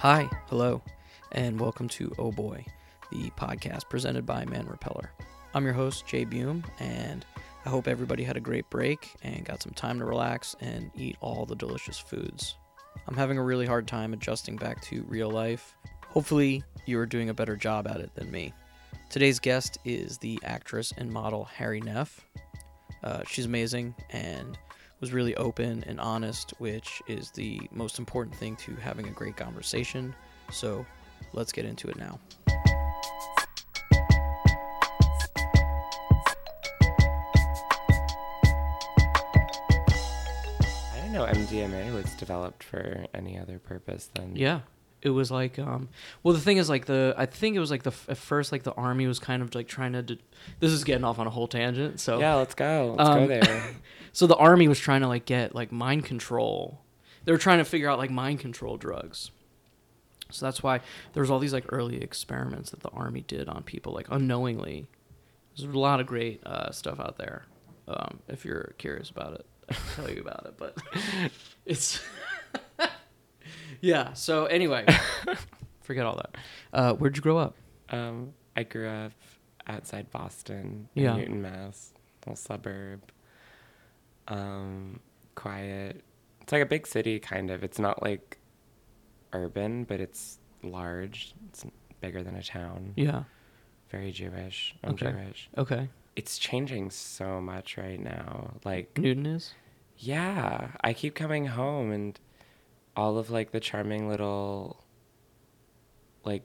Hi, hello, and welcome to Oh Boy, the podcast presented by Man Repeller. I'm your host, Jay Buim, and I hope everybody had a great break and got some time to relax and eat all the delicious foods. I'm having a really hard time adjusting back to real life. Hopefully, you are doing a better job at it than me. Today's guest is the actress and model Hari Nef. Uh, she's amazing and was really open and honest, which is the most important thing to having a great conversation. So let's get into it now. I didn't know MDMA was developed for any other purpose than Yeah. It was like, um, well, the thing is, like the, I think it was like the at first, like the army was kind of like trying to. d this is getting off on a whole tangent. So Yeah, let's go. Let's go Um, there. So the army was trying to like get like mind control. They were trying to figure out like mind control drugs. So that's why there was all these like early experiments that the army did on people like unknowingly. There's a lot of great uh, stuff out there. Um, if you're curious about it, I can tell you about it. But it's yeah. So anyway, forget all that. Uh, where'd you grow up? Um, I grew up outside Boston, Yeah. Newton, Mass, little suburb. Um, quiet. It's like a big city, kind of. It's not like urban, but it's large. It's bigger than a town. Yeah. Very Jewish. I'm Okay. Jewish. Okay. It's changing so much right now. Like Newton is. Yeah, I keep coming home and all of like the charming little like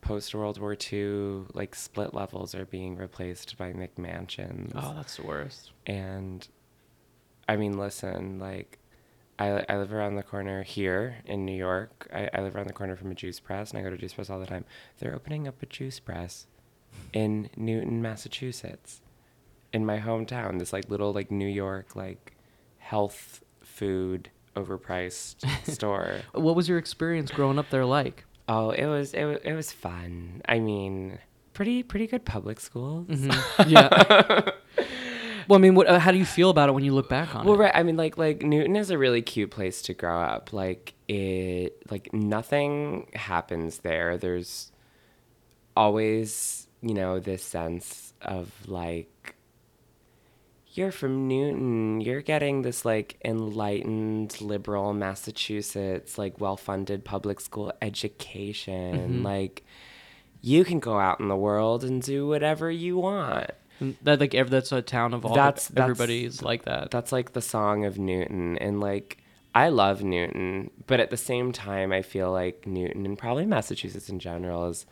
post World War II like split levels are being replaced by McMansions. Oh, that's the worst. And I mean, listen, like I I live around the corner here in New York. I, I live around the corner from a juice press and I go to juice press all the time. They're opening up a juice press in Newton, Massachusetts. In my hometown, this like little like New York like health food overpriced store. What was your experience growing up there like? Oh, it was it was, it was fun. I mean, pretty pretty good public schools. Yeah. well, I mean, what, uh, how do you feel about it when you look back on Well, it? Well, right. I mean, like like Newton is a really cute place to grow up. Like it, like nothing happens there. There's always, you know, this sense of like you're from Newton. You're getting this like enlightened, liberal Massachusetts, like well-funded public school education. Mm-hmm. Like you can go out in the world and do whatever you want. And that like ev- that's a town of all. That's- That's, that's- everybody's like that. That's like the song of Newton. And like, I love Newton, but at the same time, I feel like Newton and probably Massachusetts in general is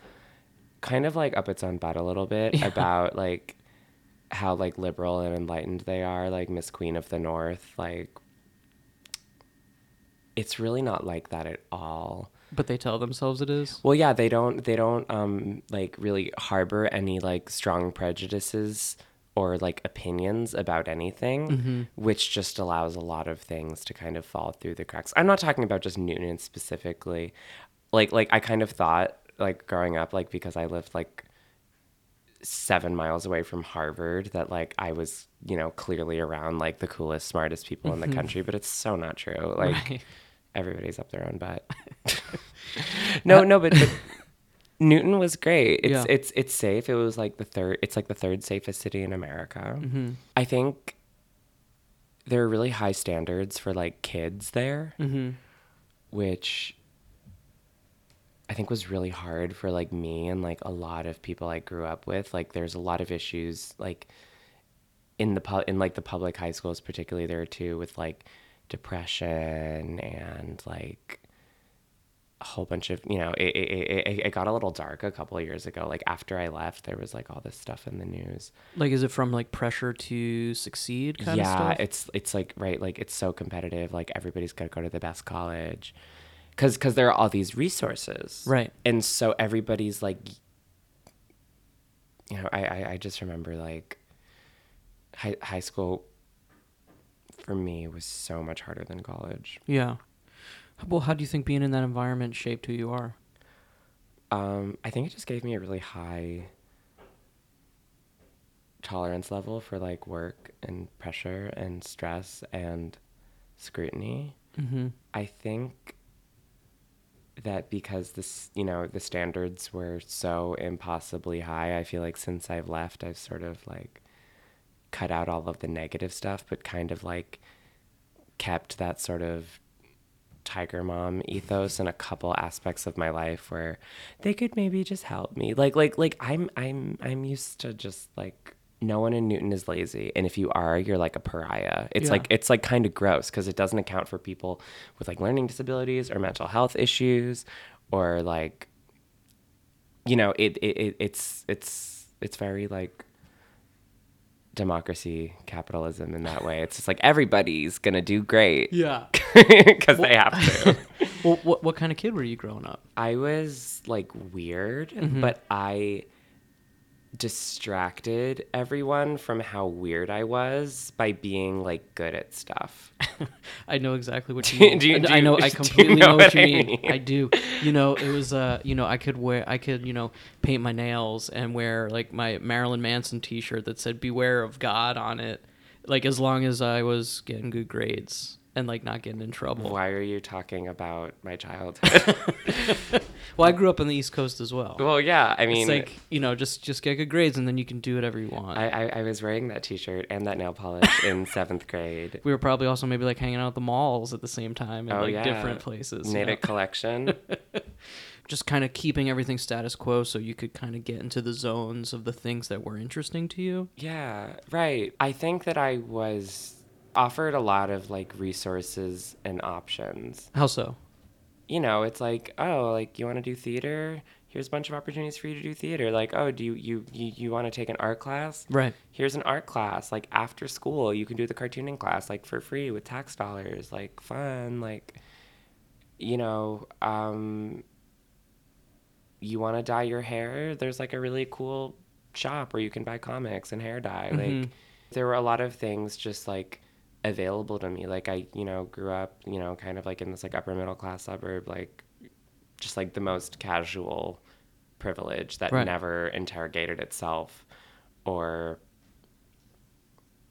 kind of like up its own butt a little bit about like how like liberal and enlightened they are. Like Miss Queen of the North, like, it's really not like that at all. but they tell themselves it is. Well, yeah, they don't they don't um like really harbor any like strong prejudices or like opinions about anything, which just allows a lot of things to kind of fall through the cracks. I'm not talking about just Newton specifically. Like like I kind of thought like growing up like because I lived like 7 miles away from Harvard that like I was, you know, clearly around like the coolest smartest people in the country, but it's so not true. Like Right. everybody's up their own butt. no, no, but, but Newton was great. It's Yeah. it's it's safe. It was like the third. It's like the third safest city in America. Mm-hmm. I think there are really high standards for like kids there, Mm-hmm. which I think was really hard for like me and like a lot of people I grew up with. Like there's a lot of issues like in the pu- in like the public high schools particularly there too with like depression and like a whole bunch of you know it, it, it, it got a little dark a couple of years ago like after i left there was like all this stuff in the news Like, is it from like pressure to succeed kind yeah of stuff? it's it's like right like it's so competitive like everybody's got to go to the best college because because there are all these resources Right. and so everybody's like you know i i, I just remember like high, high school for me was so much harder than college Yeah. Well, how do you think being in that environment shaped who you are? um i think it just gave me a really high tolerance level for like work and pressure and stress and scrutiny. Mm-hmm. I think that because this, you know, the standards were so impossibly high, I feel like since I've left, I've sort of like cut out all of the negative stuff, but kind of like kept that sort of tiger mom ethos in a couple aspects of my life where they could maybe just help me. Like like like I'm I'm I'm used to just like no one in Newton is lazy and if you are you're like a pariah. It's Yeah. like it's like kind of gross because it doesn't account for people with like learning disabilities or mental health issues or like you know it, it, it it's it's it's very like democracy capitalism in that way it's just like everybody's gonna do great Yeah. because they have to well, what what kind of kid were you growing up? i was like weird Mm-hmm. but i distracted everyone from how weird i was by being like good at stuff I know exactly what you Do you- mean. do you- I- do I you- know. I you completely know know, what you mean. mean? I do. You know, it was. Uh, you know, I could wear. I could. You know, paint my nails and wear like my Marilyn Manson T-shirt that said "Beware of God" on it. Like as long as I was getting good grades and like not getting in trouble. why are you talking about my childhood Well, I grew up on the East Coast as well. well yeah i mean it's like you know, just just get good grades and then you can do whatever you want. I, I, I was wearing that t-shirt and that nail polish in seventh grade we were probably also maybe like hanging out at the malls at the same time in Oh, like yeah. different places. you know? Collection just kind of keeping everything status quo so you could kind of get into the zones of the things that were interesting to you. Yeah, right. I think that I was offered a lot of like resources and options. How so? You know, it's like, oh, like you want to do theater? Here's a bunch of opportunities for you to do theater. Like, oh, do you you you, you want to take an art class? Right. Here's an art class. Like after school, you can do the cartooning class like for free with tax dollars. Like fun. Like, you know, um, you want to dye your hair? There's like a really cool shop where you can buy comics and hair dye. Mhm. Like there were a lot of things just like available to me. Like I, you know, grew up, you know, kind of like in this like upper middle class suburb, like just like the most casual privilege that Right. never interrogated itself or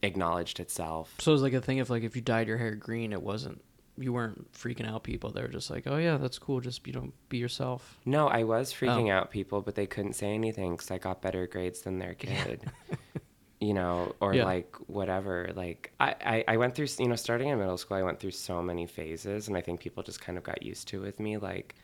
acknowledged itself. So it was like a thing of like if you dyed your hair green, it wasn't you weren't freaking out people. They were just like, oh yeah, that's cool. Just you know, be yourself. No, I was oh. freaking Oh. out people, but they couldn't say anything because I got better grades than their kid. you know, or Yeah. like whatever. Like I, I, I went through, you know, starting in middle school, I went through so many phases, and I think people just kind of got used to with me. Like,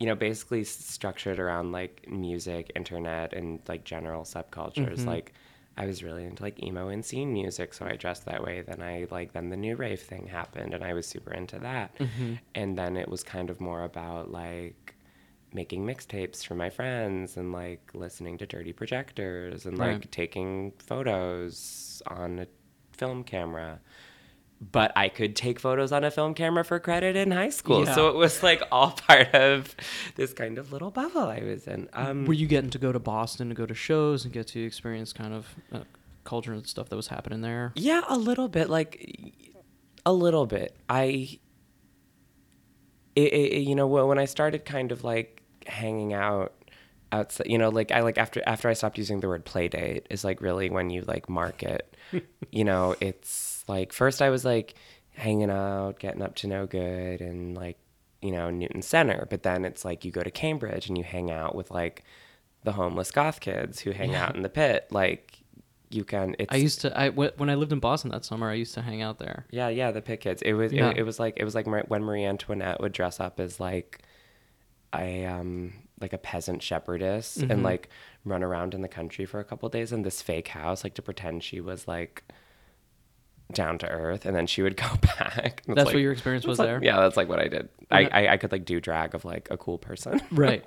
you know, basically structured around like music, internet, and like general subcultures. Mhm. Like, I was really into like emo and scene music, so I dressed that way. Then I like then the new rave thing happened, and I was super into that. Mm-hmm. And then it was kind of more about like making mixtapes for my friends and like listening to dirty projectors and like Right. taking photos on a film camera. But I could take photos on a film camera for credit in high school. So it was like all part of this kind of little bubble I was in. Um, Were you getting to go to Boston to go to shows and get to experience kind of uh, culture and stuff that was happening there? Yeah, a little bit. Like, a little bit. I, it, it, you know, when I started kind of like hanging out outside, you know, like I like after after I stopped using the word play date is like really when you like mark it. you know, it's like first I was like hanging out, getting up to no good, and like you know Newton Center, but then it's like you go to Cambridge and you hang out with like the homeless goth kids who hang out in the pit, like. You can. It's I used to. I when I lived in Boston that summer, I used to hang out there. yeah, yeah, the pit kids. It was Yeah. it, it was like it was like when Marie Antoinette would dress up as like a um like a peasant shepherdess Mhm. and like run around in the country for a couple days in this fake house like to pretend she was like down to earth and then she would go back. That's like- what your experience was like- there. yeah, that's like what I did. I, I I could like do drag of like a cool person. right.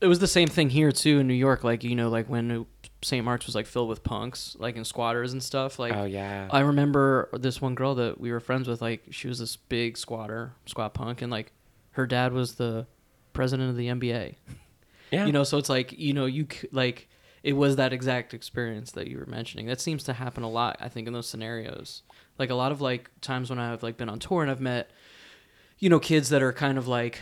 It was the same thing here too in New York. Like you know, like when St. Mark's was like filled with punks, like in squatters and stuff. Like oh yeah. I remember this one girl that we were friends with. Like she was this big squatter, squat punk, and like her dad was the president of the NBA. yeah. You know, so it's like you know you like it was that exact experience that you were mentioning. That seems to happen a lot. I think in those scenarios, like a lot of like times when I've like been on tour and I've met, you know, kids that are kind of like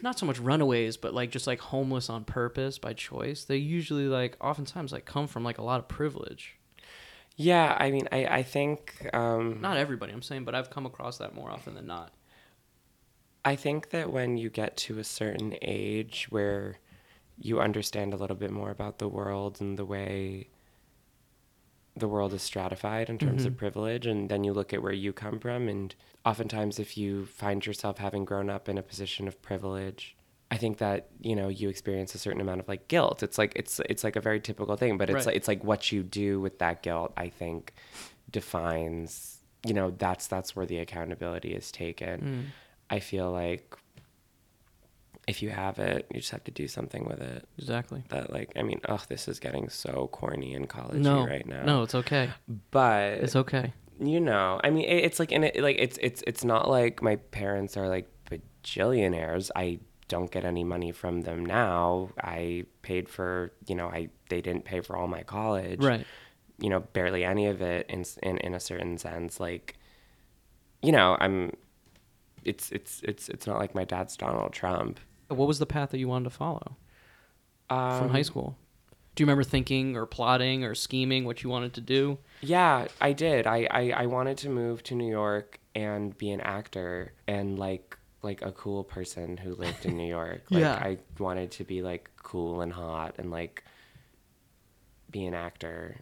not so much runaways, but like just like homeless on purpose by choice, they usually like oftentimes like come from like a lot of privilege. Yeah, I mean, I I think um, Not everybody, I'm saying, but I've come across that more often than not. I think that when you get to a certain age where you understand a little bit more about the world and the way the world is stratified in terms of mm-hmm. privilege and then you look at where you come from and oftentimes if you find yourself having grown up in a position of privilege I think that you know you experience a certain amount of like guilt. It's like it's it's like a very typical thing, but it's Right. like it's like what you do with that guilt. I think defines you know that's that's where the accountability is taken. Mm. I feel like if you have it, you just have to do something with it. Exactly. That like I mean, oh, this is getting so corny and college No, right now. no, it's okay. but It's okay. you know, I mean, it, it's like in it, like it's it's it's not like my parents are like bajillionaires. I don't get any money from them now. I paid for, you know, I they didn't pay for all my college. Right. You know, barely any of it in in in a certain sense. Like, you know, I'm. It's it's it's it's not like my dad's Donald Trump. What was the path that you wanted to follow Um, from high school? Do you remember thinking or plotting or scheming what you wanted to do? Yeah, I did. I, I, I wanted to move to New York and be an actor and like like a cool person who lived in New York. Like Yeah. I wanted to be like cool and hot and like be an actor.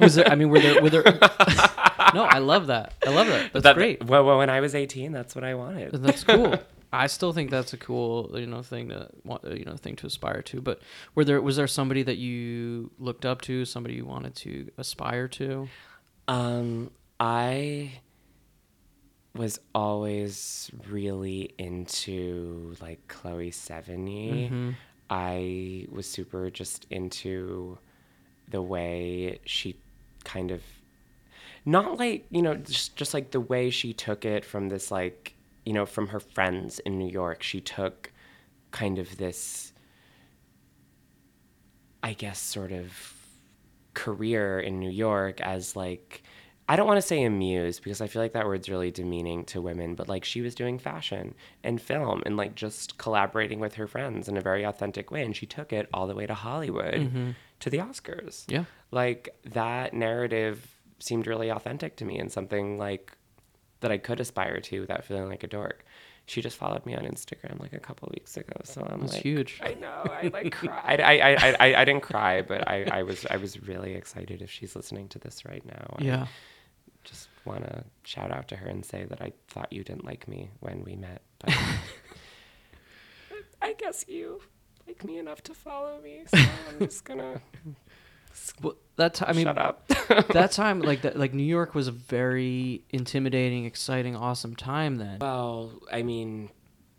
Was there? I mean, were there? Were there? no, I love that. I love that. That's That- great. Well, well, when I was 18, that's what I wanted. That's cool. I still think that's a cool, you know, thing to want, you know, thing to aspire to. But were there was there somebody that you looked up to, somebody you wanted to aspire to? Um, I was always really into like Chloe Sevigny. Mm-hmm. I was super just into the way she kind of not like, you know, just just like the way she took it from this like, you know, from her friends in New York. She took kind of this I guess sort of career in New York as like I don't want to say amused because I feel like that word's really demeaning to women, but like she was doing fashion and film and like just collaborating with her friends in a very authentic way and she took it all the way to Hollywood mm-hmm. to the Oscars. Yeah. Like that narrative seemed really authentic to me and something like that I could aspire to without feeling like a dork. She just followed me on Instagram like a couple weeks ago, so I'm That's like, huge. I know. I like cried. I, I, I, I, I didn't cry, but I, I was I was really excited if she's listening to this right now. Yeah. just want to shout out to her and say that I thought you didn't like me when we met, but I guess you like me enough to follow me, so I'm just gonna Well, that ti- I mean, shut up. that time, like that, like New York was a very intimidating, exciting, awesome time. Then. Well, I mean,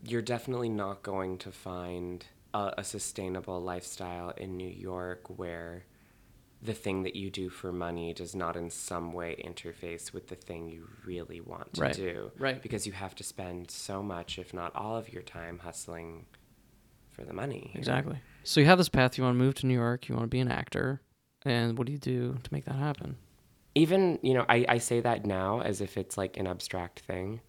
you're definitely not going to find a, a sustainable lifestyle in New York where the thing that you do for money does not in some way interface with the thing you really want to Right, do. right. Because you have to spend so much, if not all of your time, hustling for the money. Exactly. So you have this path. You want to move to New York. You want to be an actor. And what do you do to make that happen? even you know I, I say that now as if it's like an abstract thing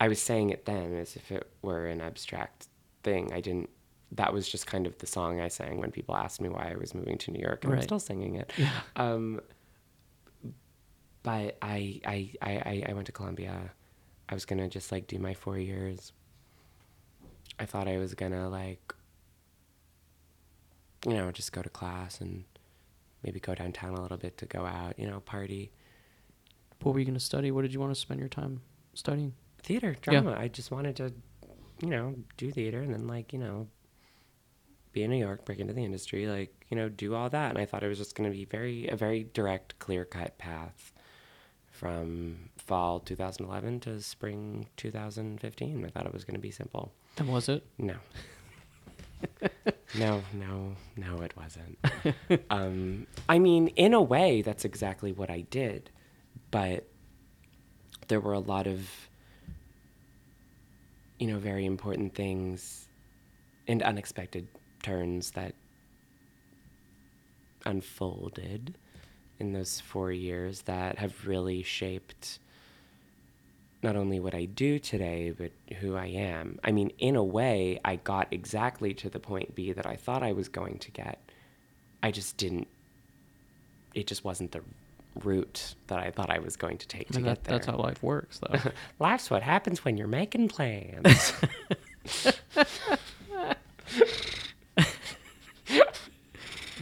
i was saying it then as if it were an abstract thing i didn't that was just kind of the song i sang when people asked me why i was moving to new york and i'm still singing it Yeah. um, but I, I i i went to columbia i was gonna just like do my four years i thought i was gonna like you know just go to class and maybe go downtown a little bit to go out you know party What were you going to study? What did you want to spend your time studying? theater Yeah. drama i just wanted to you know do theater and then like you know be in new york break into the industry like you know do all that. And i thought it was just going to be very a very direct clear cut path from fall 2011 to spring 2015 i thought it was going to be simple. And was it? no. No no no it wasn't. Um i mean in a way that's exactly what i did but there were a lot of you know very important things and unexpected turns that unfolded in those four years that have really shaped not only what I do today, but who I am. I mean, in a way, I got exactly to the point B that I thought I was going to get. I just didn't, it just wasn't the route that I thought I was going to take I to mean, get there. that's how life works, though. Life's what happens when you're making plans.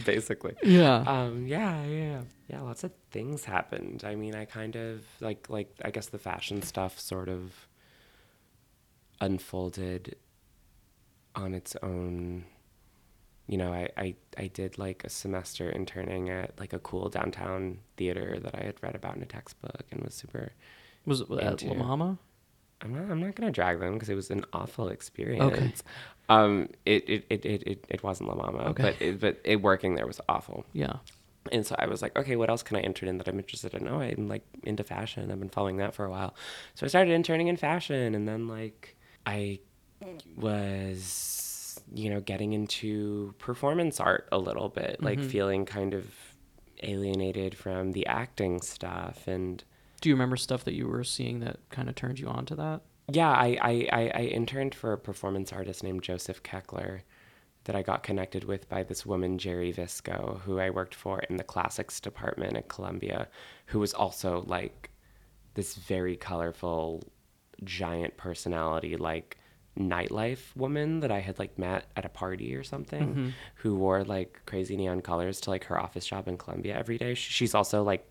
Basically. yeah. Um, yeah, yeah, yeah. Lots of things happened. I mean, I kind of like, like I guess the fashion stuff sort of unfolded on its own. You know, I, I, I did like a semester interning at like a cool downtown theater that I had read about in a textbook and was super. Was it at into- La Mama? I'm not. I'm not gonna drag them because it was an awful experience. Um, it it, it, it, it wasn't La Mama, Okay. but it, but it working there was awful. Yeah. And so I was like, okay, what else can I intern in that I'm interested in? Oh, I'm like into fashion. I've been following that for a while. So I started interning in fashion and then like I was, you know, getting into performance art a little bit, like feeling kind of alienated from the acting stuff and Do you remember stuff that you were seeing that kind of turned you on to that? Yeah, I, I, I, I interned for a performance artist named Joseph Keckler that I got connected with by this woman, Gerry Visco, who I worked for in the classics department at Columbia, who was also like this very colorful, giant personality, like nightlife woman that I had like met at a party or something, mm-hmm. who wore like crazy neon colors to like her office job in Columbia every day. She's also like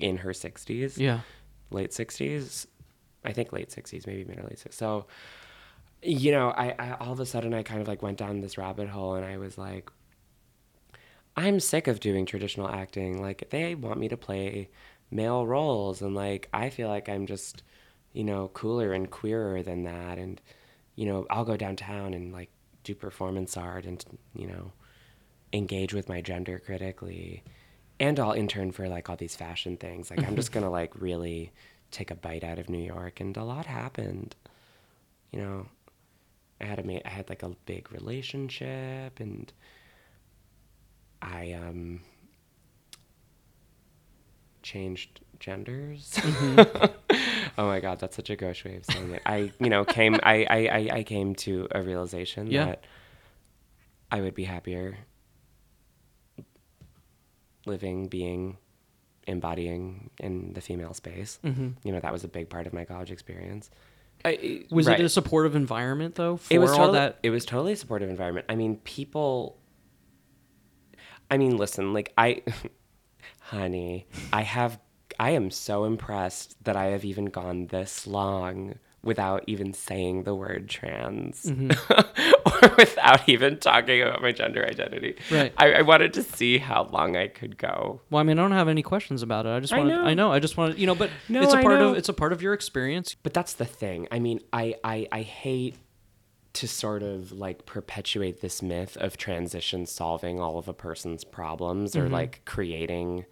in her 60s Yeah. late 60s i think late 60s maybe mid or late 60s so you know I, I all of a sudden i kind of like went down this rabbit hole and i was like i'm sick of doing traditional acting. Like they want me to play male roles and like i feel like i'm just you know cooler and queerer than that. And you know i'll go downtown and like do performance art and you know engage with my gender critically. And I'll intern for like all these fashion things. Like I'm just gonna like really take a bite out of New York, and a lot happened. You know, I had a I had like a big relationship, and I um changed genders. oh my god, that's such a gauche way of saying it. I you know came I I I, I came to a realization Yeah. that I would be happier living, being, embodying in the female space. Mm-hmm. You know, that was a big part of my college experience. I, Was right. it a supportive environment though for it was all totally, that? It was totally a supportive environment. I mean, people. I mean, listen, like I, honey, I have, I am so impressed that I have even gone this long without even saying the word trans, Mm-hmm. or without even talking about my gender identity. Right. I, I wanted to see how long I could go. Well, I mean, I don't have any questions about it. I just I want. know. I know. I just want. To, you know, but No, it's a part of. It's a part of your experience. But that's the thing. I mean, I, I, I hate to sort of like perpetuate this myth of transition solving all of a person's problems or like creating,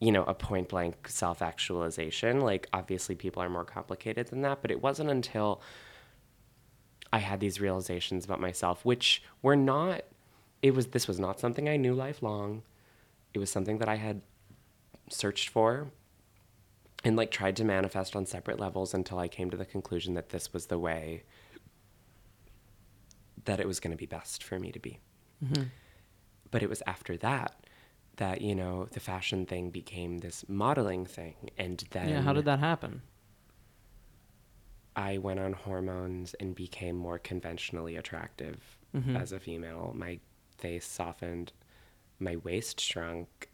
you know, a point blank self actualization. Like, obviously, people are more complicated than that. But it wasn't until I had these realizations about myself, which were not, it was, this was not something I knew lifelong. It was something that I had searched for and like tried to manifest on separate levels until I came to the conclusion that this was the way that it was going to be best for me to be. Mm-hmm. But it was after that that you know the fashion thing became this modeling thing, and then yeah. How did that happen? I went on hormones and became more conventionally attractive Mm-hmm. as a female. My face softened, my waist shrunk.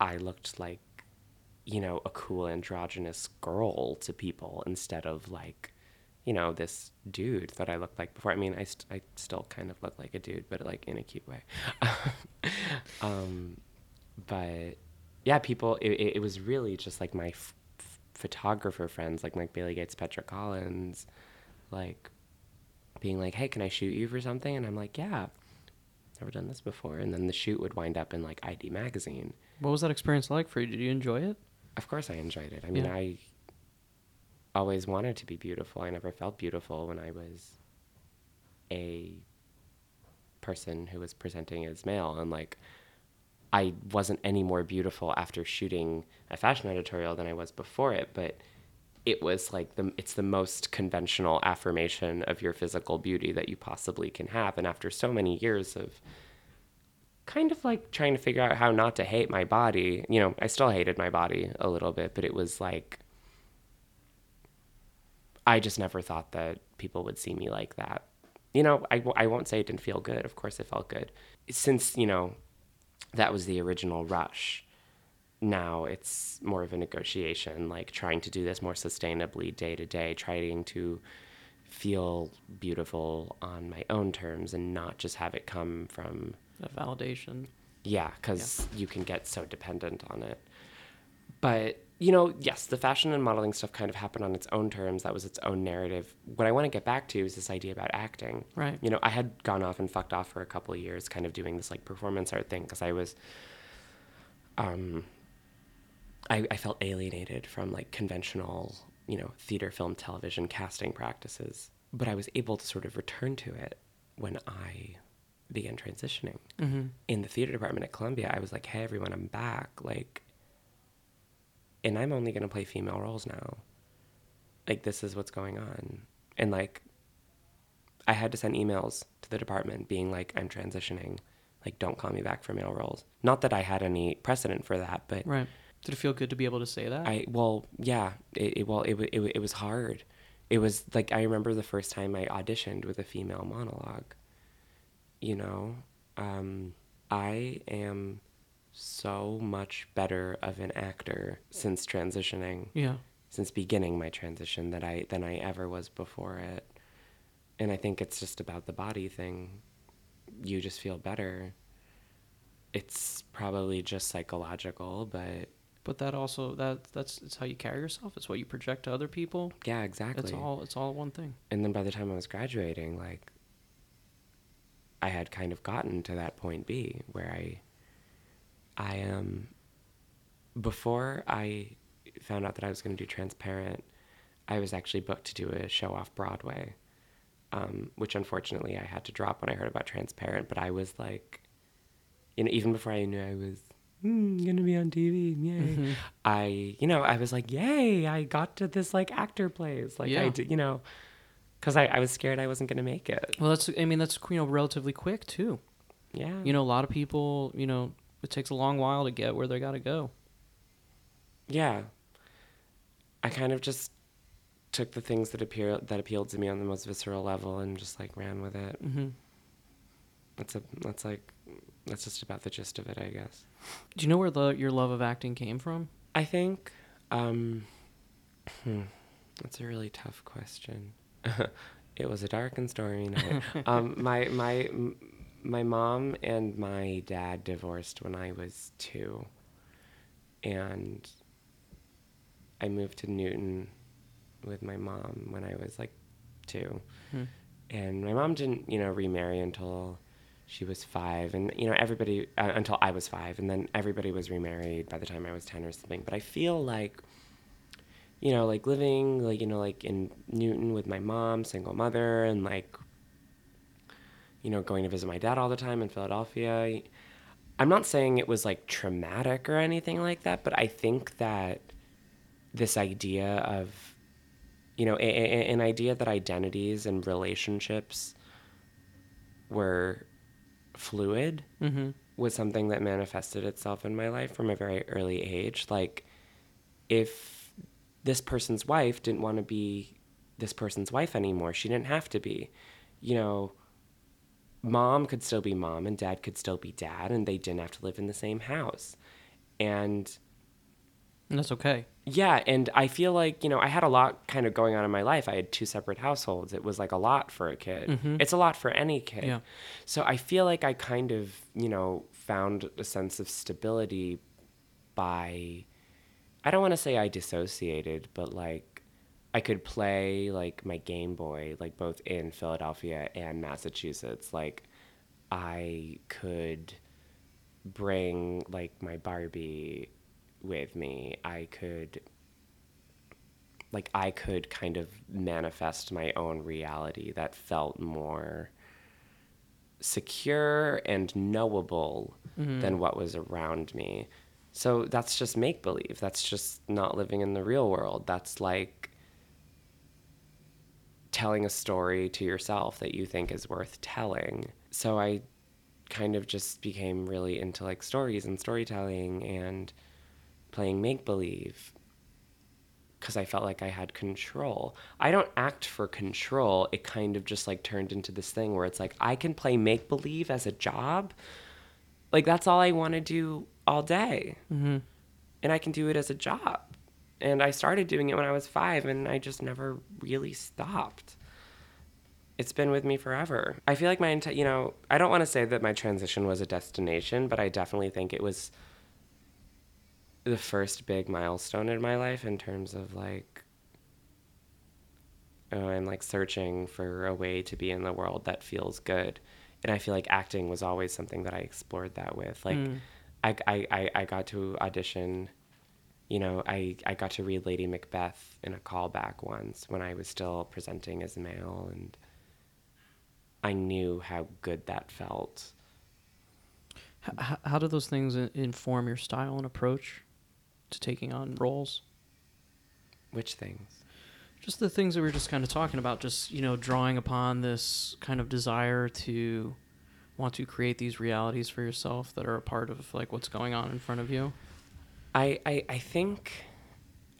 I looked like, you know, a cool androgynous girl to people instead of like, you know, this dude that I looked like before. I mean, I, st- I still kind of look like a dude, but like in a cute way. um, but yeah, people, it, it, was really just like my f- f- photographer friends, like Mike Bailey Gates, Petra Collins, like being like, hey, can I shoot you for something? And I'm like, yeah, never done this before. And then the shoot would wind up in like ID Magazine. What was that experience like for you? Did you enjoy it? Of course, I enjoyed it. I mean, Yeah. I always wanted to be beautiful. I never felt beautiful when I was a person who was presenting as male. And like, I wasn't any more beautiful after shooting a fashion editorial than I was before it. But it was like the it's the most conventional affirmation of your physical beauty that you possibly can have and after so many years of kind of like trying to figure out how not to hate my body you know i still hated my body a little bit but it was like i just never thought that people would see me like that you know I, I won't say it didn't feel good of course it felt good since you know that was the original rush now it's more of a negotiation, like trying to do this more sustainably day to day, trying to feel beautiful on my own terms and not just have it come from a validation. Yeah, because yeah. you can get so dependent on it. But, you know, yes, the fashion and modeling stuff kind of happened on its own terms. That was its own narrative. What I want to get back to is this idea about acting. Right. You know, I had gone off and fucked off for a couple of years, kind of doing this like performance art thing because I was. Um, I, I felt alienated from like conventional, you know, theater, film, television casting practices. But I was able to sort of return to it when I began transitioning mm-hmm. in the theater department at Columbia. I was like, "Hey, everyone, I'm back!" Like, and I'm only gonna play female roles now. Like, this is what's going on, and like, I had to send emails to the department being like, "I'm transitioning." Like, don't call me back for male roles. Not that I had any precedent for that, but right did it feel good to be able to say that? I well, yeah. It, it well, it, it it was hard. It was like I remember the first time I auditioned with a female monologue. You know, um, I am so much better of an actor since transitioning. Yeah. Since beginning my transition that I than I ever was before it. And I think it's just about the body thing. You just feel better. It's probably just psychological, but but that also that that's it's how you carry yourself. It's what you project to other people. Yeah, exactly. It's all it's all one thing. And then by the time I was graduating, like I had kind of gotten to that point B where I I um before I found out that I was going to do transparent, I was actually booked to do a show off Broadway. Um, which unfortunately I had to drop when I heard about transparent, but I was like you know, even before I knew I was mm, gonna be on TV, yay! Mm-hmm. I, you know, I was like, yay! I got to this like actor plays, like yeah. I, did, you know, because I, I was scared I wasn't gonna make it. Well, that's, I mean, that's you know relatively quick too. Yeah. You know, a lot of people, you know, it takes a long while to get where they got to go. Yeah. I kind of just took the things that appear that appealed to me on the most visceral level and just like ran with it. Mm-hmm. That's a that's like that's just about the gist of it, I guess. Do you know where the your love of acting came from? I think um, hmm, that's a really tough question. it was a dark and stormy night. um, my my my mom and my dad divorced when I was two, and I moved to Newton with my mom when I was like two, hmm. and my mom didn't you know remarry until she was five, and you know everybody uh, until I was five, and then everybody was remarried by the time I was ten or something. But I feel like, you know, like living like you know like in Newton with my mom, single mother, and like, you know, going to visit my dad all the time in Philadelphia. I'm not saying it was like traumatic or anything like that, but I think that this idea of, you know, a, a, an idea that identities and relationships were fluid mm-hmm. was something that manifested itself in my life from a very early age. Like, if this person's wife didn't want to be this person's wife anymore, she didn't have to be. You know, mom could still be mom and dad could still be dad, and they didn't have to live in the same house. And and that's okay. Yeah, and I feel like, you know, I had a lot kind of going on in my life. I had two separate households. It was like a lot for a kid. Mm-hmm. It's a lot for any kid. Yeah. So I feel like I kind of, you know, found a sense of stability by I don't want to say I dissociated, but like I could play like my Game Boy like both in Philadelphia and Massachusetts. Like I could bring like my Barbie with me, I could like I could kind of manifest my own reality that felt more secure and knowable mm-hmm. than what was around me. So that's just make believe. That's just not living in the real world. That's like telling a story to yourself that you think is worth telling. So I kind of just became really into like stories and storytelling and playing make believe because I felt like I had control. I don't act for control. It kind of just like turned into this thing where it's like I can play make believe as a job. Like that's all I want to do all day. Mm-hmm. And I can do it as a job. And I started doing it when I was five and I just never really stopped. It's been with me forever. I feel like my entire, you know, I don't want to say that my transition was a destination, but I definitely think it was the first big milestone in my life in terms of like oh, I'm like searching for a way to be in the world that feels good. And I feel like acting was always something that I explored that with. Like Mm. I, I, I, I got to audition, you know, I, I got to read Lady Macbeth in a callback once when I was still presenting as a male and I knew how good that felt. H- how do those things inform your style and approach to taking on roles? Which things? Just the things that we were just kind of talking about, just, you know, drawing upon this kind of desire to want to create these realities for yourself that are a part of like what's going on in front of you. I, I, I think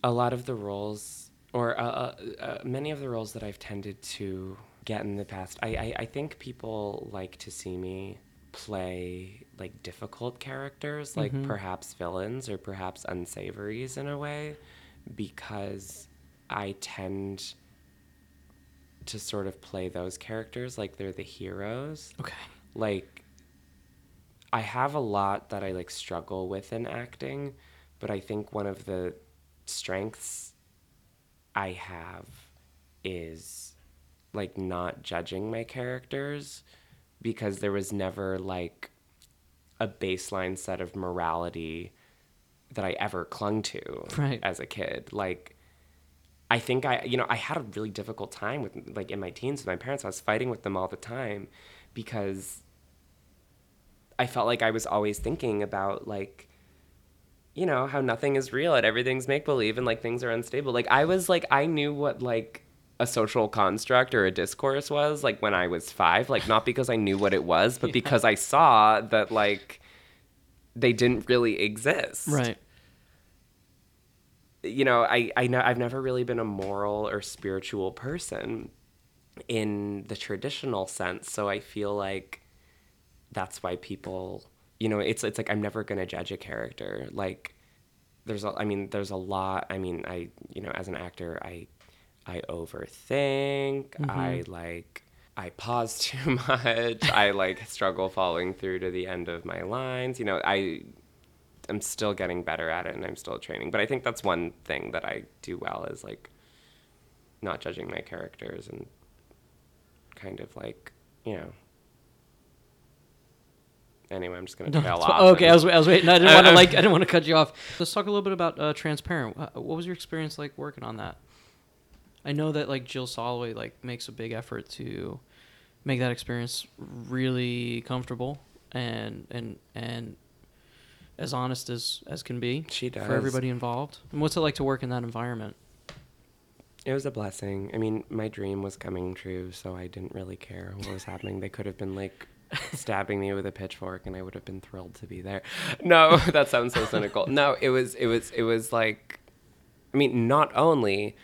a lot of the roles, or uh, uh, uh, many of the roles that I've tended to get in the past, I, I, I think people like to see me play like difficult characters, like Mhm. perhaps villains or perhaps unsavories in a way, because I tend to sort of play those characters like they're the heroes Okay. like I have a lot that I like struggle with in acting, but I think one of the strengths I have is like not judging my characters because there was never like a baseline set of morality that I ever clung to Right. as a kid. Like I think I, you know, I had a really difficult time with, like, in my teens with my parents. I was fighting with them all the time because I felt like I was always thinking about, like, you know, how nothing is real and everything's make believe and, like, things are unstable. Like, I was, like, I knew what, like, a social construct or a discourse was, like, when I was five. Like, not because I knew what it was, but Yeah. because I saw that, like, they didn't really exist Right. you know, I, I know I've never really been a moral or spiritual person in the traditional sense. So I feel like that's why people, you know, it's it's like I'm never gonna judge a character. Like there's a, I mean, there's a lot. I mean, I you know, as an actor, I I overthink. I mm-hmm. like. I pause too much. I like struggle following through to the end of my lines. You know, I I'm still getting better at it and I'm still training. But I think that's one thing that I do well is like not judging my characters and kind of like, you know. Anyway, I'm just gonna No, trail off. okay, I was, I was waiting. I didn't want to like. I didn't want to cut you off. Let's talk a little bit about uh, transparent. What was your experience like working on that? I know that like Jill Soloway like makes a big effort to make that experience really comfortable and and and as honest as as can be She does. for everybody involved. And what's it like to work in that environment? It was a blessing. I mean, my dream was coming true, so I didn't really care what was happening. They could have been like stabbing me with a pitchfork and I would have been thrilled to be there. No, that sounds so cynical. No, it was it was it was like I mean, not only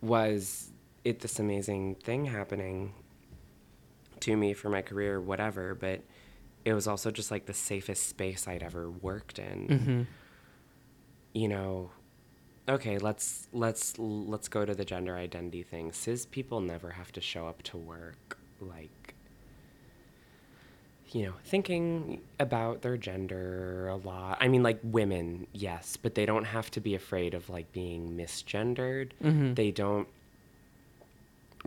was it this amazing thing happening to me for my career, whatever, but it was also just like the safest space I'd ever worked in Mm-hmm. you know okay let's let's let's go to the gender identity thing cis people never have to show up to work like you know thinking about their gender a lot. I mean like women yes but they don't have to be afraid of like being misgendered. Mhm. they don't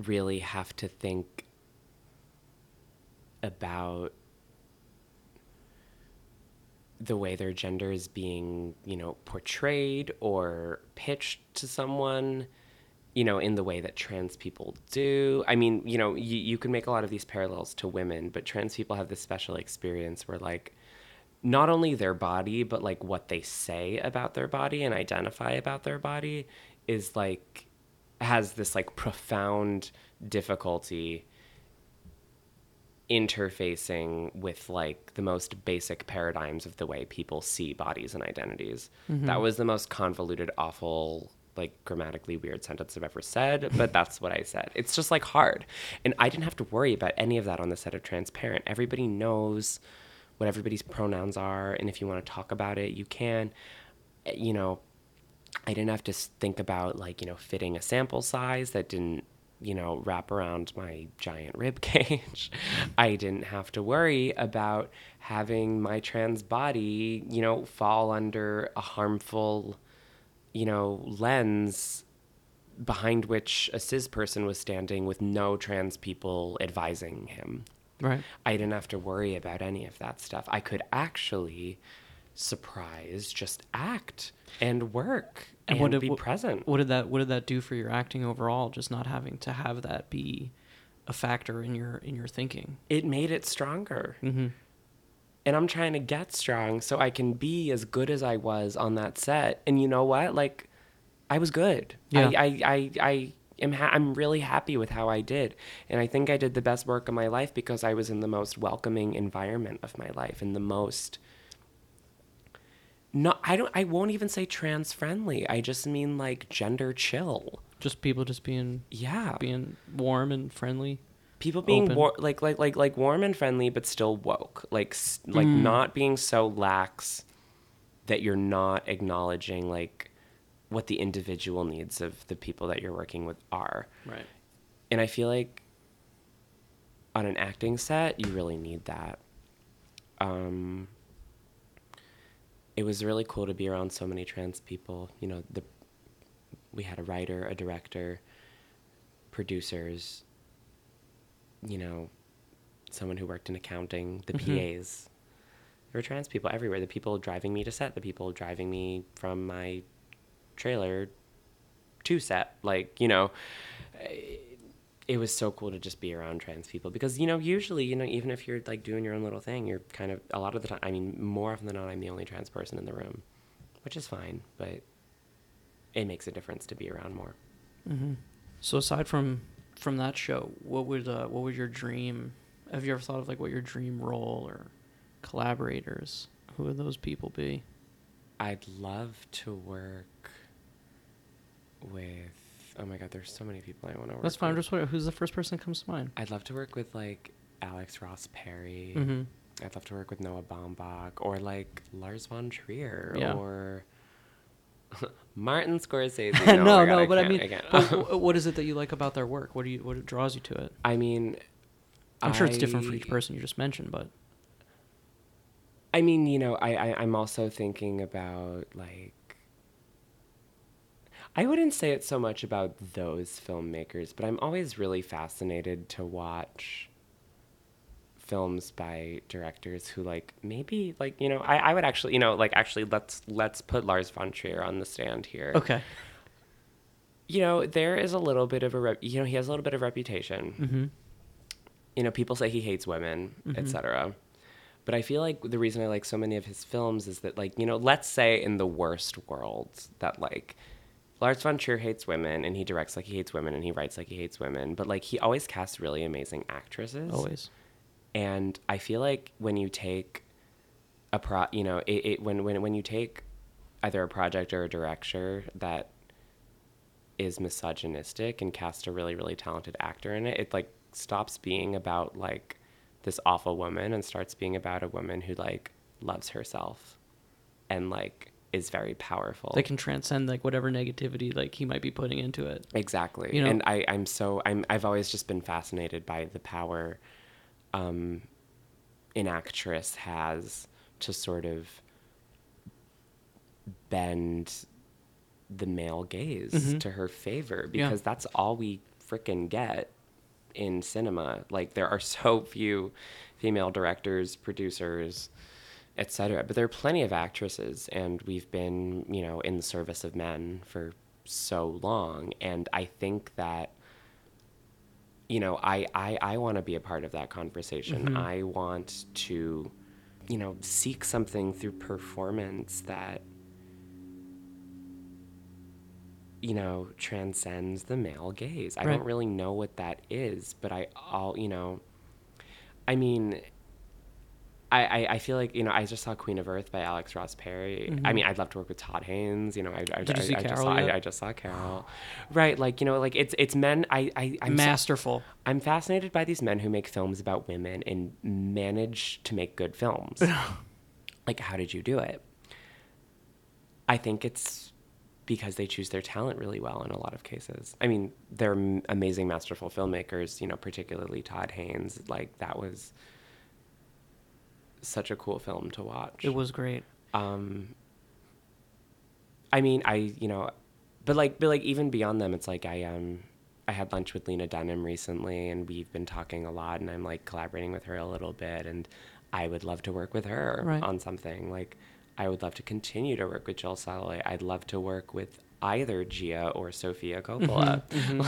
really have to think about the way their gender is being, you know, portrayed or pitched to someone, you know, in the way that trans people do. I mean, you know, you, you can make a lot of these parallels to women, but trans people have this special experience where, like, not only their body, but like what they say about their body and identify about their body is like has this like profound difficulty interfacing with like the most basic paradigms of the way people see bodies and identities. Mm-hmm. That was the most convoluted, awful, like grammatically weird sentence I've ever said, but that's what I said. It's just like hard. And I didn't have to worry about any of that on the set of Transparent. Everybody knows what everybody's pronouns are, and if you want to talk about it, you can. You know, I didn't have to think about like, you know, fitting a sample size that didn't, you know, wrap around my giant rib cage. I didn't have to worry about having my trans body, you know, fall under a harmful, you know, lens behind which a cis person was standing with no trans people advising him. Right. I didn't have to worry about any of that stuff. I could actually surprise, just act and work and, what did- be what- present. What did that What did that do for your acting overall? Just not having to have that be a factor in your in your thinking. It made it stronger. Mm-hmm. And I'm trying to get strong so I can be as good as I was on that set. And you know what? Like, I was good. Yeah. I, I, I, I am ha- I'm really happy with how I did. And I think I did the best work of my life because I was in the most welcoming environment of my life and the most no I don't I won't even say trans friendly. I just mean like gender chill. Just people just being Yeah. being warm and friendly. People being war- like like like like warm and friendly but still woke. Like s- like Mm. not being so lax that you're not acknowledging like what the individual needs of the people that you're working with are. Right. and i feel like on an acting set you really need that. Um it was really cool to be around so many trans people. You know the we had a writer a director producers you know someone who worked in accounting the Mhm. pas there were trans people everywhere the people driving me to set the people driving me from my trailer to set like you know eh, it was so cool to just be around trans people because you know usually you know even if you're like doing your own little thing you're kind of a lot of the time i mean more often than not i'm the only trans person in the room which is fine but it makes a difference to be around more Mm-hmm. So aside from from that show, what would uh, what would your dream? Have you ever thought of like what your dream role or collaborators? Who would those people be? i'd love to work with oh my god there's so many people i want to work That's fine. I'm just wondering who's the first person that comes to mind. i'd love to work with like alex ross perry Mm-hmm. I'd love to work with Noah Baumbach or like Lars von Trier Yeah. or Martin Scorsese. No, No, no, God, but I can't- mean, I but what is it that you like about their work? What do you what draws you to it? I mean, I'm sure it's different for each person you just mentioned, but I mean, you know, I, I I'm also thinking about like. I wouldn't say it so much about those filmmakers, but I'm always really fascinated to watch films by directors who like maybe like you know I, I would actually you know like actually let's let's put Lars von Trier on the stand here. okay. You know there is a little bit of a rep, you know he has a little bit of reputation. Mm-hmm. you know, people say he hates women, Mhm. etc. But I feel like the reason I like so many of his films is that, like, you know, let's say in the worst world that, like, Lars von Trier hates women and he directs like he hates women and he writes like he hates women, but, like, he always casts really amazing actresses. Always. And I feel like when you take a pro, you know, it, it when, when, when you take either a project or a director that is misogynistic and cast a really really talented actor in it it like stops being about like this awful woman and starts being about a woman who like loves herself and like is very powerful. They can transcend like whatever negativity like he might be putting into it. exactly. You know- and i i'm so i'm i've always just been fascinated by the power um an actress has to sort of bend the male gaze Mhm. to her favor Yeah. because that's all we frickin' get in cinema. Like there are so few female directors, producers, etc. But there are plenty of actresses, and we've been, you know, in the service of men for so long. And I think that, you know, I I, I want to be a part of that conversation. Mhm. I want to, you know, seek something through performance that you know, transcends the male gaze. I Right. don't really know what that is, but I all you know, I mean. I, I, I feel like you know I just saw Queen of Earth by Alex Ross Perry. I mean I'd love to work with Todd Haynes. You know I, I, Mm-hmm. Did you see I just saw. I, I just saw Carol, right? Like you know like it's it's men. I I I'm so- Masterful. I'm fascinated by these men who make films about women and manage to make good films. like, how did you do it? I think it's because they choose their talent really well in a lot of cases. I mean, they're amazing, masterful filmmakers, you know, particularly Todd Haynes. Like, that was such a cool film to watch. It was great. Um, I mean, I you know, but like, but like even beyond them, it's like I um, I had lunch with Lena Dunham recently, and we've been talking a lot, and I'm like collaborating with her a little bit, and I would love to work with her Right. on something. Like, I would love to continue to work with Jill Soloway. I'd love to work with either Gia or Sofia Coppola.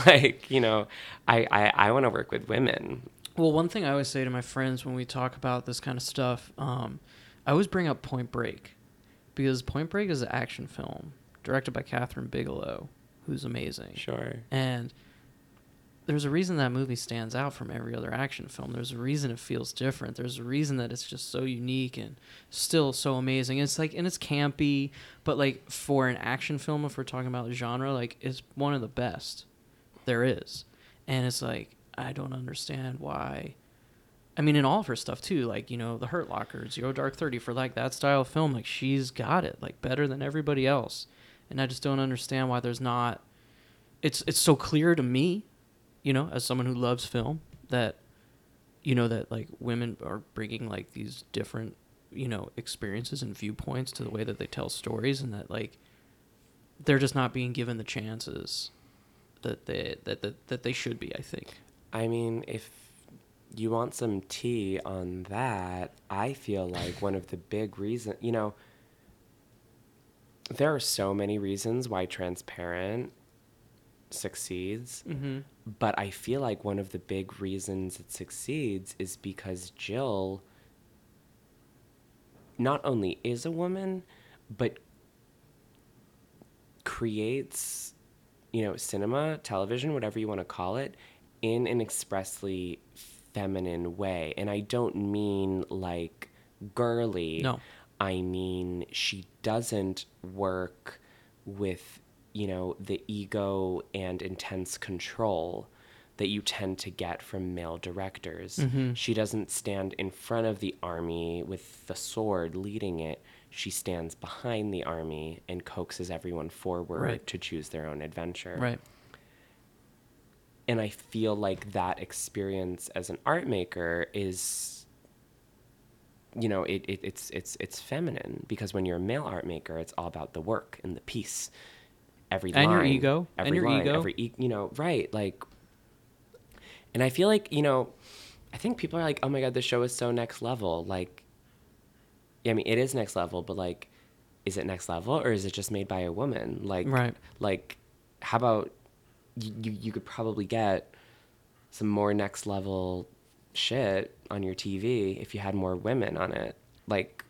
Like, you know, I I, I want to work with women. Well, one thing I always say to my friends when we talk about this kind of stuff, um, I always bring up Point Break because Point Break is an action film directed by Kathryn Bigelow, who's amazing. Sure. And there's a reason that movie stands out from every other action film. There's a reason it feels different. There's a reason that it's just so unique and still so amazing. It's like and it's campy, but like for an action film, if we're talking about genre, like it's one of the best there is. And it's like I don't understand why. I mean, in all of her stuff too, like you know, the Hurt Locker, Zero Dark Thirty, for like that style of film, like she's got it like better than everybody else, and I just don't understand why there's not. It's it's so clear to me, you know, as someone who loves film, that, you know, that like women are bringing like these different, you know, experiences and viewpoints to the way that they tell stories, and that like, they're just not being given the chances that they that that, that they should be. I think. I mean, if you want some tea on that, I feel like one of the big reasons, you know, there are so many reasons why transparent succeeds, Mm-hmm. but I feel like one of the big reasons it succeeds is because Jill not only is a woman, but creates, you know, cinema, television, whatever you want to call it, in an expressly feminine way. And I don't mean like girly. No. I mean, she doesn't work with, you know, the ego and intense control that you tend to get from male directors. Mm-hmm. She doesn't stand in front of the army with the sword leading it. She stands behind the army and coaxes everyone forward Right. to choose their own adventure Right. And I feel like that experience as an art maker is, you know, it, it it's it's it's feminine because when you're a male art maker, it's all about the work and the piece, every And your line, ego, and every your line, ego. every e- you know, right? Like, and I feel like you know, I think people are like, oh my god, the show is so next level. Like, yeah, I mean, it is next level, but like, is it next level or is it just made by a woman? Like, Right. like, how about you, you, could probably get some more next level shit on your TV if you had more women on it. Like,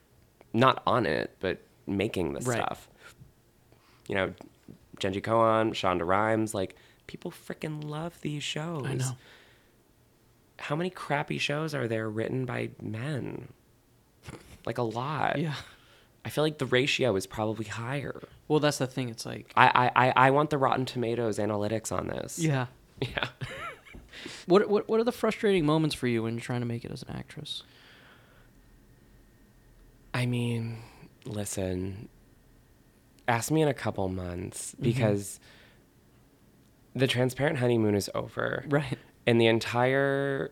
not on it, but making the Right. stuff. You know, Jenji Kohan, Shonda Rhimes, like, people freaking love these shows. I know. How many crappy shows are there written by men? Like, a lot. Yeah. I feel like the ratio is probably higher. Well, that's the thing. It's like. I, I, I, want the Rotten Tomatoes analytics on this. Yeah. Yeah. What what what are the frustrating moments for you when you're trying to make it as an actress? I mean, listen, ask me in a couple months Mm-hmm. because the transparent honeymoon is over. Right. And the entire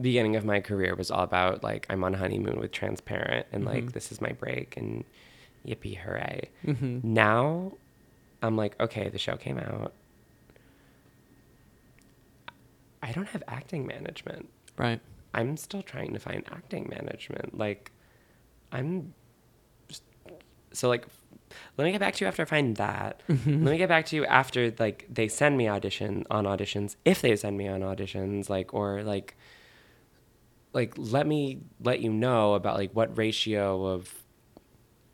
beginning of my career was all about like I'm on honeymoon with transparent and like Mhm. this is my break and yippee hooray. Mm-hmm. Now I'm like, okay, the show came out. I don't have acting management. Right. I'm still trying to find acting management. Like, I'm just, so like, let me get back to you after I find that. Let me get back to you after like they send me audition on auditions, if they send me on auditions, like or like, like let me let you know about like what ratio of,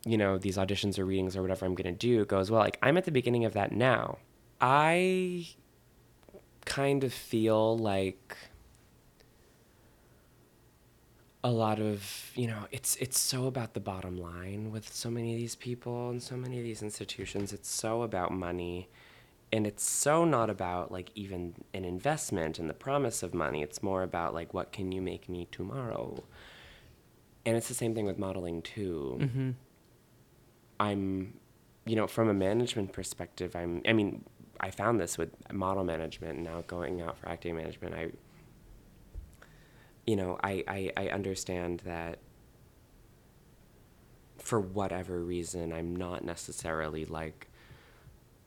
you know, these auditions or readings or whatever I'm gonna do goes well. Like I'm at the beginning of that now. I kind of feel like a lot of you know it's it's so about the bottom line with so many of these people and so many of these institutions it's so about money and it's so not about like even an investment and the promise of money it's more about like what can you make me tomorrow and it's the same thing with modeling too Mm-hmm. I'm you know from a management perspective i'm i mean i found this with model management and now going out for acting management i you know i i, I understand that for whatever reason i'm not necessarily like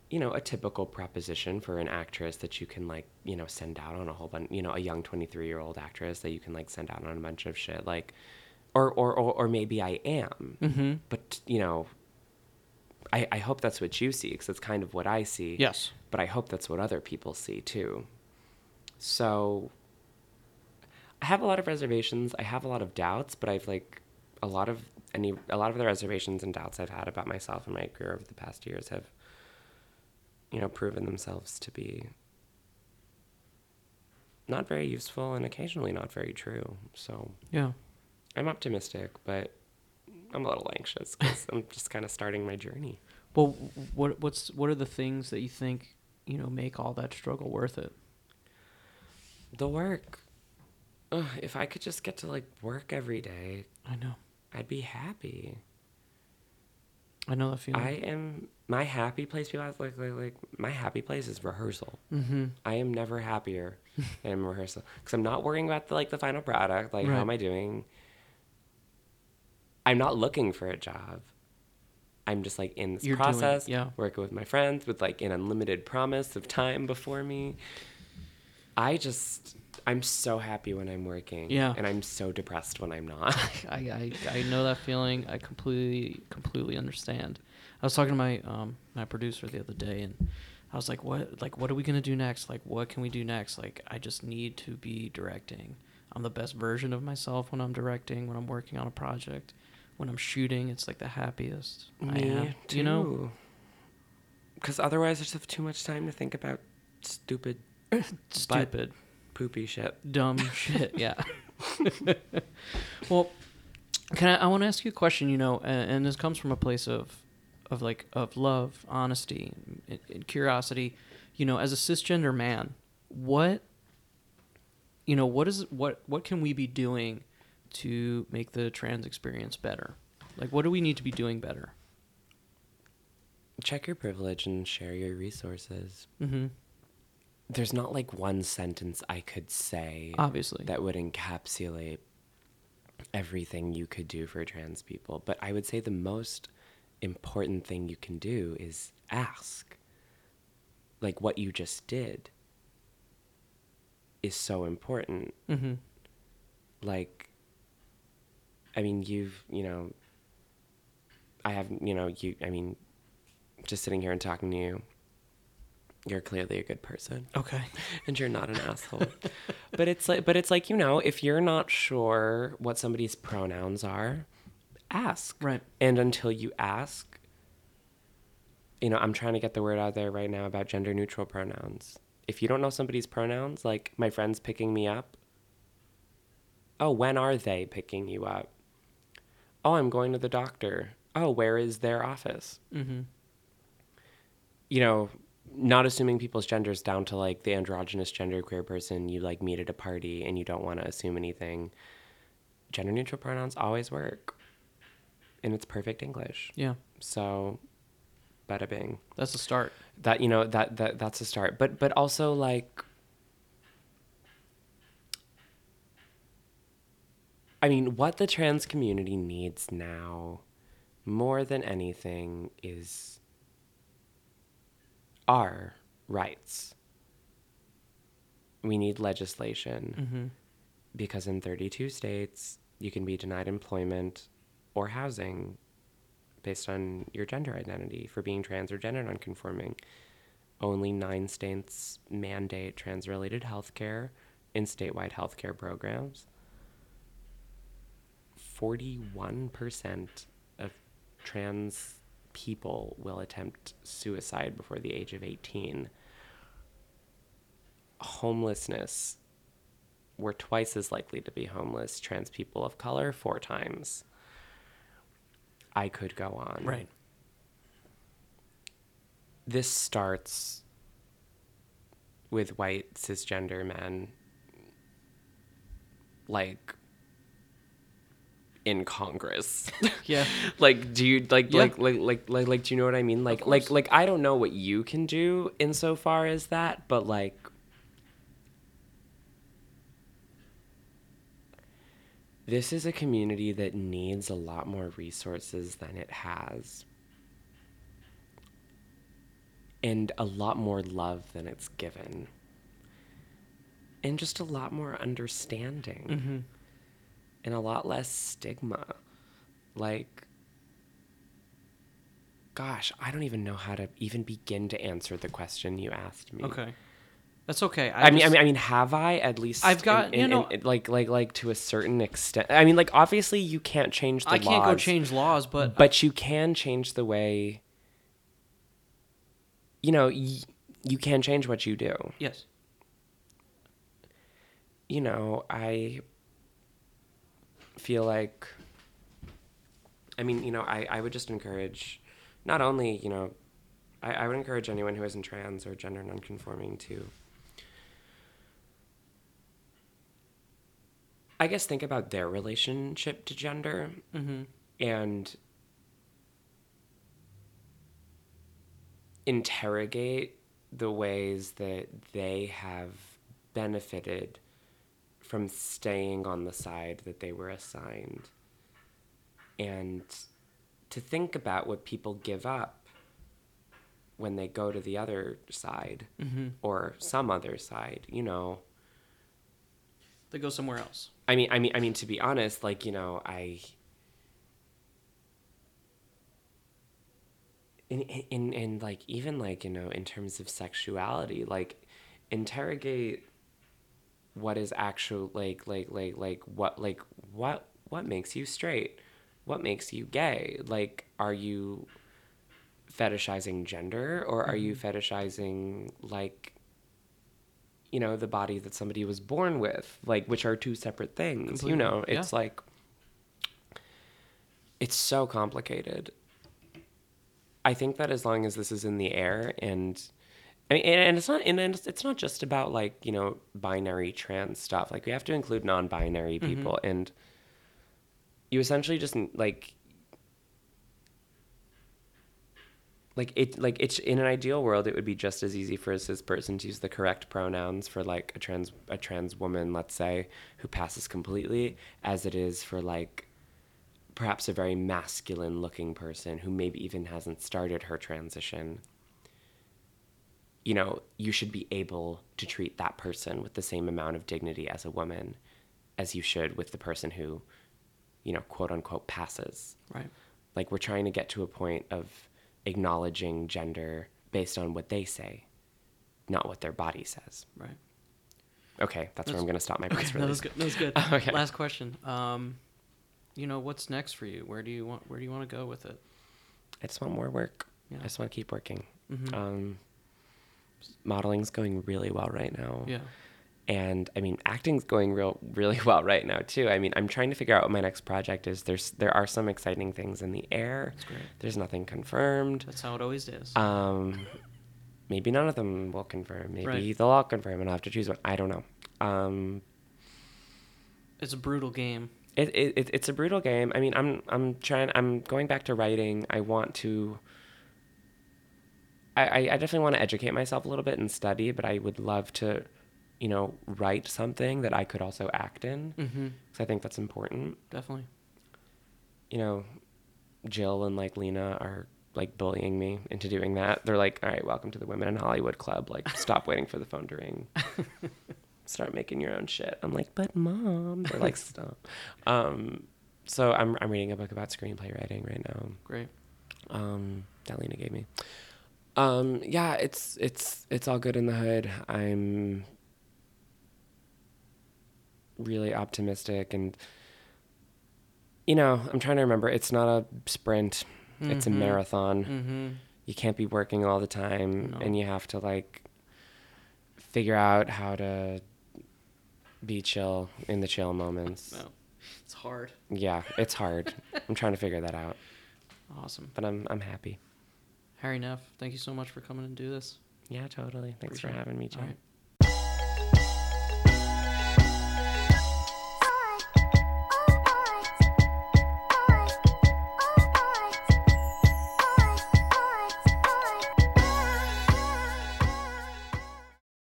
you know a typical proposition for an actress that you can like you know send out on a whole bunch you know a young 23 year old actress that you can like send out on a bunch of shit like or or or, or maybe i am Mm-hmm. but you know i i hope that's what you see because that's kind of what i see Yes. but i hope that's what other people see too so i have a lot of reservations i have a lot of doubts but i've like a lot of any a lot of the reservations and doubts i've had about myself and my career over the past years have you know proven themselves to be not very useful and occasionally not very true so Yeah. i'm optimistic but i'm a little anxious because i'm just kind of starting my journey Well, what what's what are the things that you think you know make all that struggle worth it? the work Ugh, if i could just get to like work every day I know. i'd be happy I know that feeling. i am my happy place people ask, like, like like my happy place is rehearsal mm-hmm. i am never happier than in rehearsal because i'm not worrying about the like the final product like how am i doing i'm not looking for a job i'm just like in this You're doing process yeah. working with my friends with like an unlimited promise of time before me i just i'm so happy when i'm working Yeah. and i'm so depressed when i'm not I, I I know that feeling. I completely completely understand. I was talking to my um my producer the other day, and I was like, "What like what are we gonna do next? Like what can we do next? Like I just need to be directing. I'm the best version of myself when I'm directing. When I'm working on a project, when I'm shooting, it's like the happiest I am. You know, because otherwise i just have too much time to think about stupid stupid, poopy shit dumb shit. Yeah. well, can I? I want to ask you a question. You know, and, and this comes from a place of, of like of love, honesty, and, and curiosity. You know, as a cisgender man, what. You know what is what what can we be doing to make the trans experience better? Like, what do we need to be doing better? check your privilege and share your resources Mm-hmm. there's not like one sentence i could say Obviously, that would encapsulate everything you could do for trans people but i would say the most important thing you can do is ask like what you just did is so important mm-hmm. like i mean you've you know i have you know you i mean just sitting here and talking to you you're clearly a good person. Okay. and you're not an asshole. But it's like but it's like you know if you're not sure what somebody's pronouns are ask. Right. and until you ask you know i'm trying to get the word out there right now about gender neutral pronouns. If you don't know somebody's pronouns like my friend's picking me up. Oh when are they picking you up oh i'm going to the doctor oh where is their office Mm-hmm. you know, not assuming people's genders down to like the androgynous gender queer person you like meet at a party and you don't want to assume anything. Gender neutral pronouns always work. And it's perfect English. Yeah, So bada bing. that's a start. That you know, that that that's a start. But but also like I mean, what the trans community needs now more than anything is our rights. We need legislation Mm-hmm. because in 32 states, you can be denied employment or housing based on your gender identity for being trans or gender nonconforming. Only nine states mandate trans related health care in statewide health care programs. 41% of trans people will attempt suicide before the age of 18. homelessness, we're twice as likely to be homeless, trans people of color, four times. I could go on. Right. This starts with white cisgender men, like in Congress. Yeah. like do you like Yeah. like, like like like like do you know what I mean? Like like like I don't know what you can do insofar as that, but like this is a community that needs a lot more resources than it has. And a lot more love than it's given. And just a lot more understanding Mm-hmm. And a lot less stigma. Like, gosh, I don't even know how to even begin to answer the question you asked me. Okay. That's okay. I, mean, I mean, I mean, have I at least? I've got- in, you know- in- like, like, like to a certain extent. I mean, like, obviously, you can't change the I can't go change laws, but but you can change the way. You know, y- you can change what you do. yes. you know, I feel like, I mean, you know, I, I would just encourage, not only, you know, I, I would encourage anyone who isn't trans or gender nonconforming to, I guess, think about their relationship to gender Mm-hmm. and interrogate the ways that they have benefited from staying on the side that they were assigned and to think about what people give up when they go to the other side Mm-hmm. or some other side you know They go somewhere else. I mean, I mean, I mean, to be honest, like you know, I. In, in in like even like you know in terms of sexuality like interrogate what is actual like like like like what like what what makes you straight? What makes you gay? Like are you fetishizing gender or are you mm-hmm. fetishizing like you know the body that somebody was born with like which are two separate things Completely, you know? Yeah. it's like it's so complicated. I think that as long as this is in the air and I mean, and and it's not, and it's not just about like you know binary trans stuff. Like we have to include non-binary mm-hmm. people, and you essentially just like like it like it's in an ideal world it would be just as easy for a cis person to use the correct pronouns for like a trans a trans woman let's say who passes completely as it is for like perhaps a very masculine looking person who maybe even hasn't started her transition you know you should be able to treat that person with the same amount of dignity as a woman as you should with the person who you know quote unquote passes Right. like we're trying to get to a point of acknowledging gender based on what they say, not what their body says. Right. Okay, that's, where I'm going to stop my press That was release. good. That was good. Okay. Last question. Um, you know, what's next for you? Where do you want? Where do you want to go with it? I just want more work. Yeah. I just want to keep working. Mm-hmm. Um, modeling's going really well right now. yeah. and I mean acting's going real really well right now too. I mean I'm trying to figure out what my next project is. There's there are some exciting things in the air. That's great. There's nothing confirmed. That's how it always is. Um, maybe none of them will confirm. Maybe Right. they'll all confirm, and I'll have to choose one. I don't know. Um, it's a brutal game. it, it, it it's a brutal game. I mean, I'm I'm trying. I'm going back to writing. I want to. I, I definitely want to educate myself a little bit and study, but I would love to, you know, write something that I could also act in Mm-hmm. because I think that's important. Definitely. You know, Jill and like Lena are like bullying me into doing that. They're like, "All right, welcome to the Women in Hollywood Club. Like, stop waiting for the phone to ring. Start making your own shit." I'm like, "But mom," they're like, "Stop." Um, so I'm I'm reading a book about screenplay writing right now. Great. Um, that Lena gave me. Um, yeah, it's it's it's all good in the hood. I'm really optimistic and you know, I'm trying to remember it's not a sprint. It's a Mhm. marathon. Mm-hmm. You can't be working all the time No. and you have to like figure out how to be chill in the chill moments. No, it's hard. Yeah, it's hard. I'm trying to figure that out, Awesome. but I'm I'm happy. Hari Nef, thank you so much for coming and do this. Yeah, totally. Thanks Appreciate for having me, right.